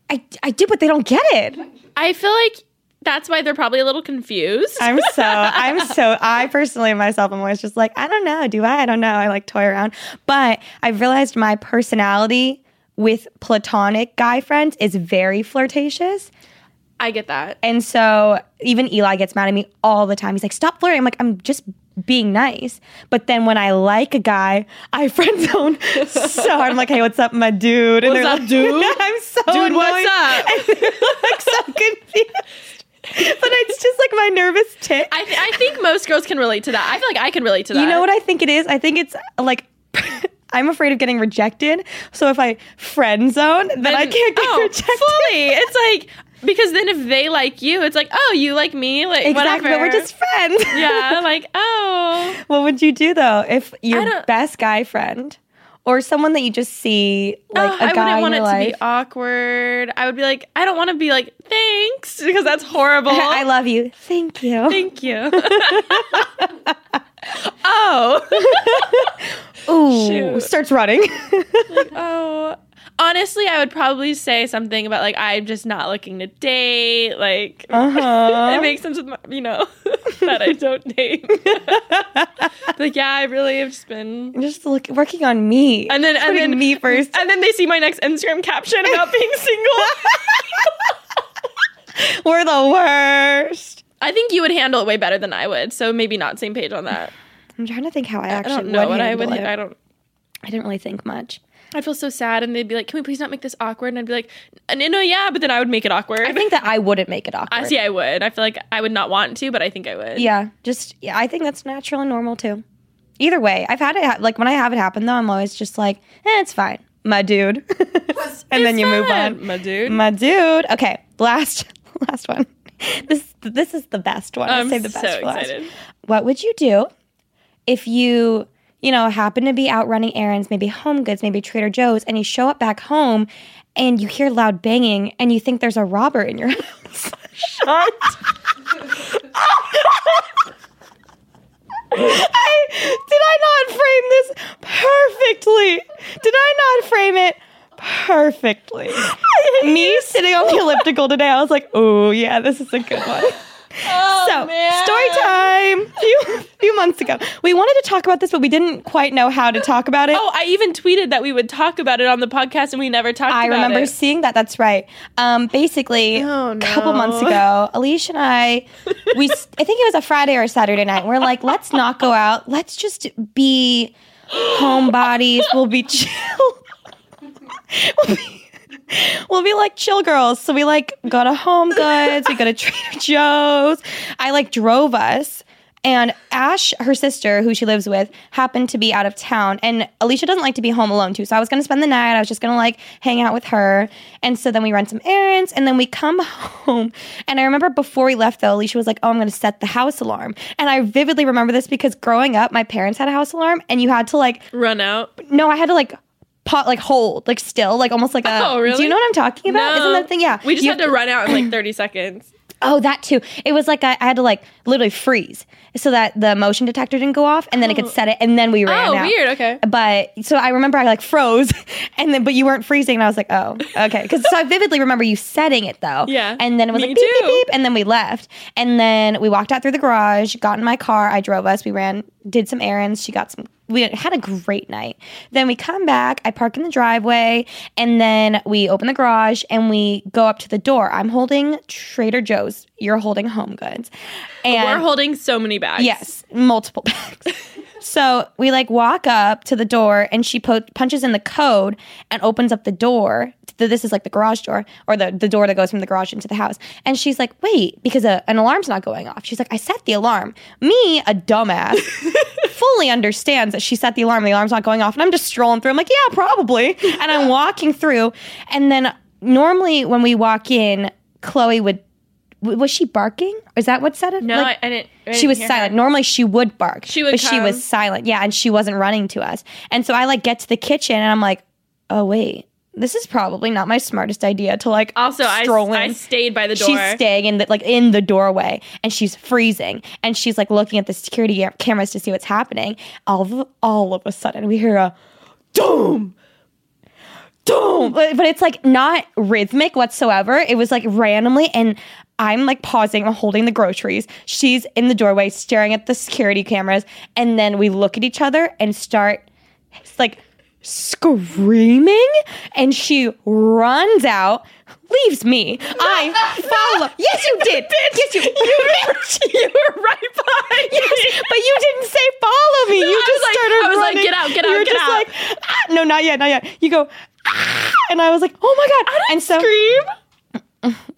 I, I do, but they don't get it. I feel like that's why they're probably a little confused. I'm so, I'm so, I personally myself I'm always just like, I don't know. Do I? I don't know. I like toy around. But I've realized my personality with platonic guy friends is very flirtatious. I get that. And so even Eli gets mad at me all the time. He's like, stop flirting. I'm like, I'm just being nice. But then when I like a guy, I friend zone so hard. I'm like, hey, what's up, my dude? And What's they're up, like- dude? I'm so Dude, what's up? Like so confused. But it's just like my nervous tick. I, th- I think most girls can relate to that. I feel like I can relate to that. You know what I think it is? I think it's like I'm afraid of getting rejected. So if I friend zone, then, I can't get oh, rejected. fully. It's like because then if they like you, it's like oh you like me like Exactly, whatever. but we're just friends. yeah like oh what would you do though if I your best guy friend or someone that you just see like Oh, a I guy wouldn't want in it your to be awkward. I would be like I don't want to be like thanks because that's horrible. I love you. Thank you. Thank you. oh. Ooh, Shoot. starts running. Oh, honestly, I would probably say something about like I'm just not looking to date. Like Uh-huh. it makes sense with my, you know that I don't date. like yeah, I really have just been. just look working on me. And then and then me first. And then they see my next Instagram caption about being single. We're the worst. I think you would handle it way better than I would. So maybe not same page on that. I'm trying to think how I I actually don't know would what I would. it. I don't. I didn't really think much. I'd feel so sad, and they'd be like, "Can we please not make this awkward?" And I'd be like, "No, no, yeah," but then I would make it awkward. I think that I wouldn't make it awkward. I see. I would. I feel like I would not want to, but I think I would. Yeah, just yeah, I think that's natural and normal too. Either way, I've had it ha- like when I have it happen though, I'm always just like, eh, it's fine, my dude, and then you move on, my dude. my dude. Okay, last last one. This this is the best one. I'm I'll save the best so for last. excited. What would you do if you you know happen to be out running errands, maybe Home Goods, maybe Trader Joe's, and you show up back home and you hear loud banging and you think there's a robber in your house? Shut. I, did I not frame this perfectly? Did I not frame it perfectly? Me sitting on the elliptical today, I was like, oh, yeah, this is a good one. Oh, so, man. story time. A few, few months ago, we wanted to talk about this, but we didn't quite know how to talk about it. Oh, I even tweeted that we would talk about it on the podcast, and we never talked. About it. I remember it. seeing that. That's right. Um, basically, Oh, a couple months ago, Alisha and I, we, I think it was a Friday or a Saturday night. We're like, let's not go out. Let's just be homebodies. We'll be chill. we'll, be, we'll be like chill girls. So we like go to Home Goods. We go to Trader Joe's. I like drove us. And Ash, her sister, who she lives with, happened to be out of town. And Alisha doesn't like to be home alone, too. So I was going to spend the night. I was just going to like hang out with her. And so then we run some errands and then we come home. And I remember before we left, though, Alisha was like, Oh, I'm going to set the house alarm. And I vividly remember this because growing up, my parents had a house alarm and you had to like, run out. no, I had to like, pot, like hold, like still, like almost like a. Oh, really? Do you know what I'm talking about? Isn't that thing? Yeah. We just You had to run out in like 30 seconds. Oh, that too. It was like I, I had to like literally freeze so that the motion detector didn't go off, and then it could oh. set it, and then we ran out. Oh, out. weird. Okay. But so I remember I like froze, and then but you weren't freezing, and I was like, oh, okay. Because so I vividly remember you setting it though. Yeah. And then it was Me like beep beep beep, and then we left, and then we walked out through the garage, got in my car, I drove us, we ran, did some errands. She got some. We had a great night. Then we come back. I park in the driveway, and then we open the garage and we go up to the door. I'm holding Trader Joe's. You're holding Home Goods, and We're holding so many bags. Yes, multiple bags. So we like walk up to the door, and she po- punches in the code and opens up the door. This is like the garage door or the, the door that goes from the garage into the house. And she's like, wait, because a, an alarm's not going off. She's like, I set the alarm. Me, a dumbass, fully understands that she set the alarm. The alarm's not going off. And I'm just strolling through. I'm like, yeah, probably. And I'm walking through. And then normally when we walk in, Khloe would. Was she barking? Is that what said it? No, Like- I, I didn't. I she didn't was silent. her. Normally she would bark. She would but she was silent. Yeah, and she wasn't running to us. And so I like get to the kitchen and I'm like, oh wait, this is probably not my smartest idea to like Also, I, in. I stayed by the door. She's staying in the like in the doorway and she's freezing and she's like looking at the security cameras to see what's happening. All of, all of a sudden we hear a doom. Doom. But, but it's like not rhythmic whatsoever. It was like randomly and I'm like pausing, I'm holding the groceries. She's in the doorway staring at the security cameras and then we look at each other and start like screaming and she runs out. Leaves me. I follow. Yes, you did. Yes, you. you were right behind me. But you didn't say follow me. No, you just like- started I was like, running. get out, get out, You out, were get just out. like, ah, no, not yet, not yet. You go, ah, and I was like, oh my god. i and so Scream.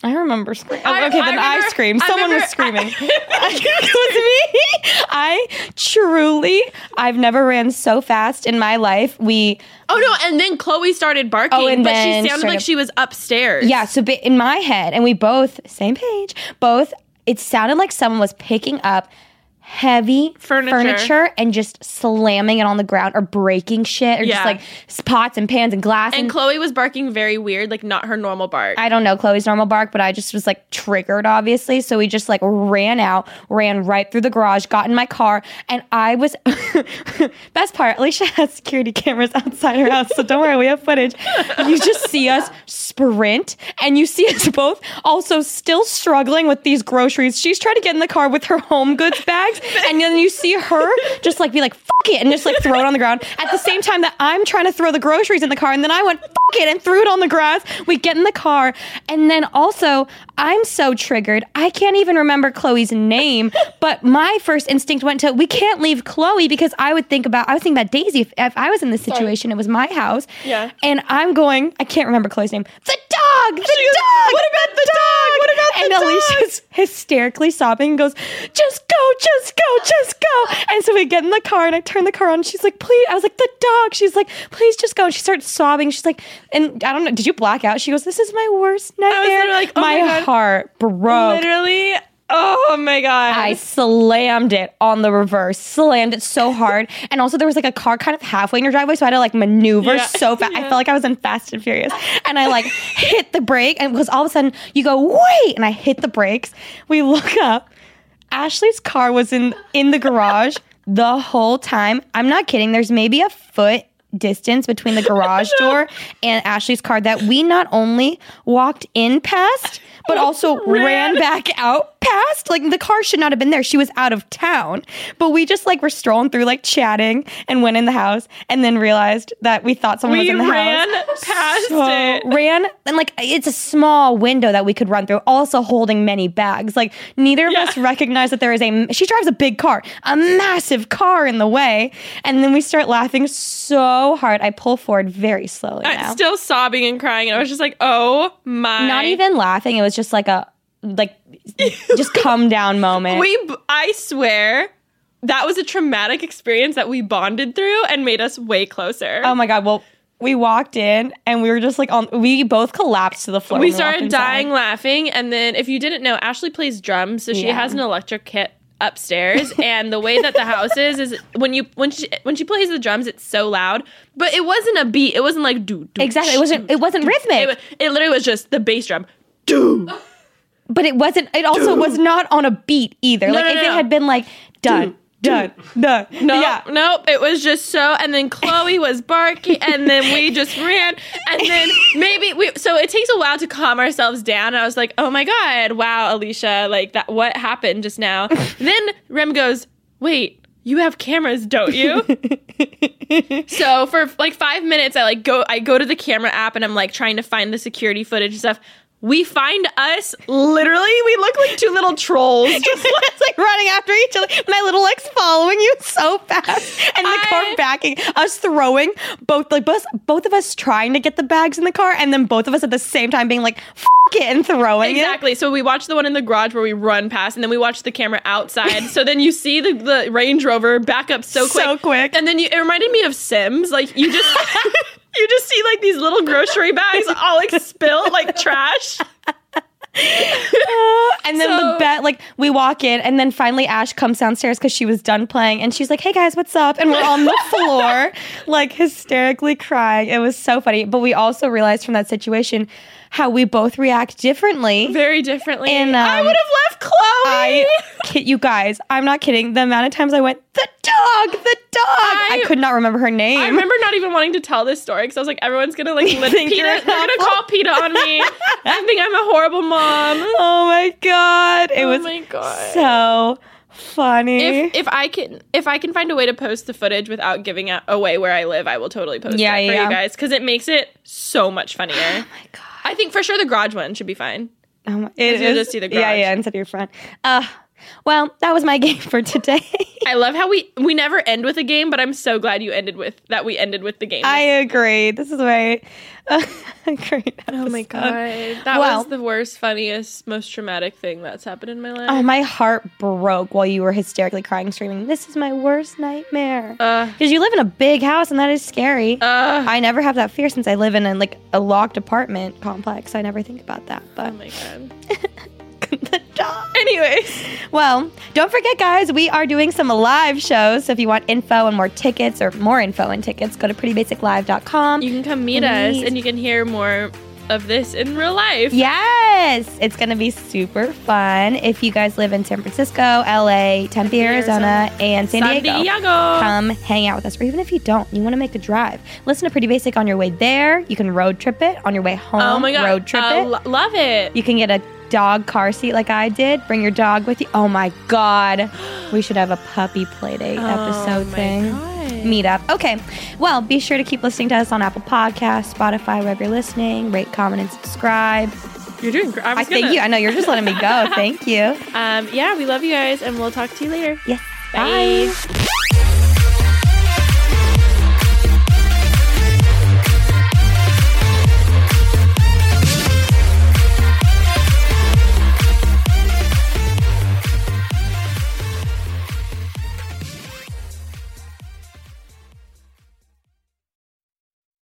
I remember screaming. I- okay, I then I, remember- screamed. I Someone was remember- screaming. it was me. I truly, I've never ran so fast in my life. We Oh no! And then Khloe started barking, Oh, but she sounded like started- she was upstairs. Yeah, so in my head, and we both, same page, both, it sounded like someone was picking up heavy Furniture. and just slamming it on the ground or breaking shit or Yeah. just like pots and pans and glass. And Khloe was barking very weird, like not her normal bark. I don't know Khloe's normal bark, but I just was like triggered, obviously. So we just like ran out, ran right through the garage, got in my car, and I was. best part, Alisha has security cameras outside her house, so don't worry, we have footage. You just see us sprint, and you see us both also still struggling with these groceries. She's trying to get in the car with her home goods bags, and then you see her just like be like, it, and just like throw it on the ground at the same time that I'm trying to throw the groceries in the car, and then I went, fuck it, and threw it on the grass. We get in the car, and then also, I'm so triggered. I can't even remember Khloe's name, but my first instinct went to, we can't leave Khloe because I would think about, I was thinking about Daisy. If, if I was in this situation, it was my house. Yeah. And I'm going, I can't remember Khloe's name. The dog! The dog! "What about the dog? What about the dog? and dog?" Alisha's hysterically sobbing and goes, just go, just go, just go. And so we get in the car and I turn the car on. She's like, please. I was like, the dog. She's like, please just go. And she starts sobbing. She's like, and I don't know, did you black out? She goes, this is my worst nightmare. literally like, oh my God. heart broke. Literally. Oh my god. I slammed it on the reverse, slammed it so hard. And also, there was like a car kind of halfway in your driveway, so I had to like maneuver Yeah. so fast. I felt like I was in Fast and Furious. And I like hit the brake, and because all of a sudden you go, wait, and I hit the brakes. We look up. Ashley's car was in in the garage the whole time. I'm not kidding. There's maybe a foot distance between the garage door and Ashley's car that we not only walked in past, but also ran. Ran. back out past. Like the car should not have been there. She was out of town. But we just like were strolling through, like chatting, and went in the house, and then realized that we thought someone We was in the house. ran house. past So- it. Ran and like it's a small window that we could run through, also holding many bags. Like neither of Yeah. us recognize that there is a. She drives a big car, a massive car in the way, and then we start laughing so hard. I pull forward very slowly I'm still sobbing and crying, and I was just like, "Oh my!" Not even laughing. It was just like a like just come down moment. We, I swear, that was a traumatic experience that we bonded through and made us way closer. Oh my god! Well, we walked in and we were just like on. We both collapsed to the floor. we started inside. dying laughing, and then if you didn't know, Ashley plays drums, so she Yeah. has an electric kit upstairs and the way that the house is is when you when she when she plays the drums it's so loud but it wasn't a beat it wasn't like do Exactly. It wasn't. It wasn't rhythmic. it, it literally was just the bass drum do but it wasn't. It also was not on a beat either. like no, if no, it had been like done, done, done. No, Yeah. nope. It was just so, and then Khloe was barking, and then we just ran, and then maybe we. So it takes a while to calm ourselves down. I was like, oh my god, wow, Alisha, like that. What happened just now? then Rem goes, wait. You have cameras, don't you? so for like five minutes, I like go. I go to the camera app and I'm like trying to find the security footage and stuff. We find us literally. We look like two little trolls. Just like running after each other. My little legs following you so fast, and the I- car backing. Us throwing both like both both of us trying to get the bags in the car, and then both of us at the same time being like "F it" and throwing it. Exactly. So we watch the one in the garage where we run past, and then we watch the camera outside. so then you see the, the Range Rover back up so quick. So quick. And then you, it reminded me of Sims. Like you just you just see like these little grocery bags all like spill like trash. And then the So- bet, like we walk in, and then finally Ash comes downstairs because she was done playing, and she's like, "Hey guys, what's up?" And we're on the floor, like hysterically crying. It was so funny, but we also realized from that situation how we both react differently. Very differently. And, I um, would have left Khloe. I kid you guys, I'm not kidding. The amount of times I went, "The dog, the dog," I, I- could not remember her name. I remember not even wanting to tell this story because I was like, everyone's gonna like lit- PETA. They're gonna call PETA on me. I think I'm a horrible mom. Oh my god, it Oh was my God. so funny. If if I can if I can find a way to post the footage without giving out away where I live, I will totally post Yeah, it for you guys because it makes it so much funnier. oh my god! I think for sure the garage one should be fine. Oh my, it you'll just see the Yeah, garage. yeah, instead of your front. Uh, well, that was my game for today. I love how we we never end with a game, but I'm so glad you ended with that. We ended with the game. I agree. This is way uh, great. oh my god, that Well- was the worst, funniest, most traumatic thing that's happened in my life. Oh, my heart broke while you were hysterically crying, screaming, "This is my worst nightmare." Uh, Because you live in a big house, and that is scary. uh, I never have that fear since I live in a, like a locked apartment complex. I never think about that. But. oh But my god. dog. Anyways, Well, don't forget, guys, we are doing some live shows. So if you want info and more tickets or more info and tickets, go to prettybasiclive.com. you can come meet us and you can hear more of this in real life. Yes, it's going to be super fun. If you guys live in San Francisco, LA, Tempe, Arizona, and San Diego, Diego. come hang out with us. Or even if you don't, you want to make a drive, listen to Pretty Basic on your way there. You can road trip it on your way home. oh my god, road trip Uh, it. lo- love it. You can get a dog car seat like I did. Bring your dog with you. Oh my god, we should have a puppy playdate episode Oh my thing. God. Meetup. Okay. Well, be sure to keep listening to us on Apple Podcasts, Spotify, wherever you're listening. Rate, comment, and subscribe. You're doing great. I, I thank you. I know you're just letting me go. Thank you. Um, yeah, we love you guys, and we'll talk to you later. Yes. Bye. Bye.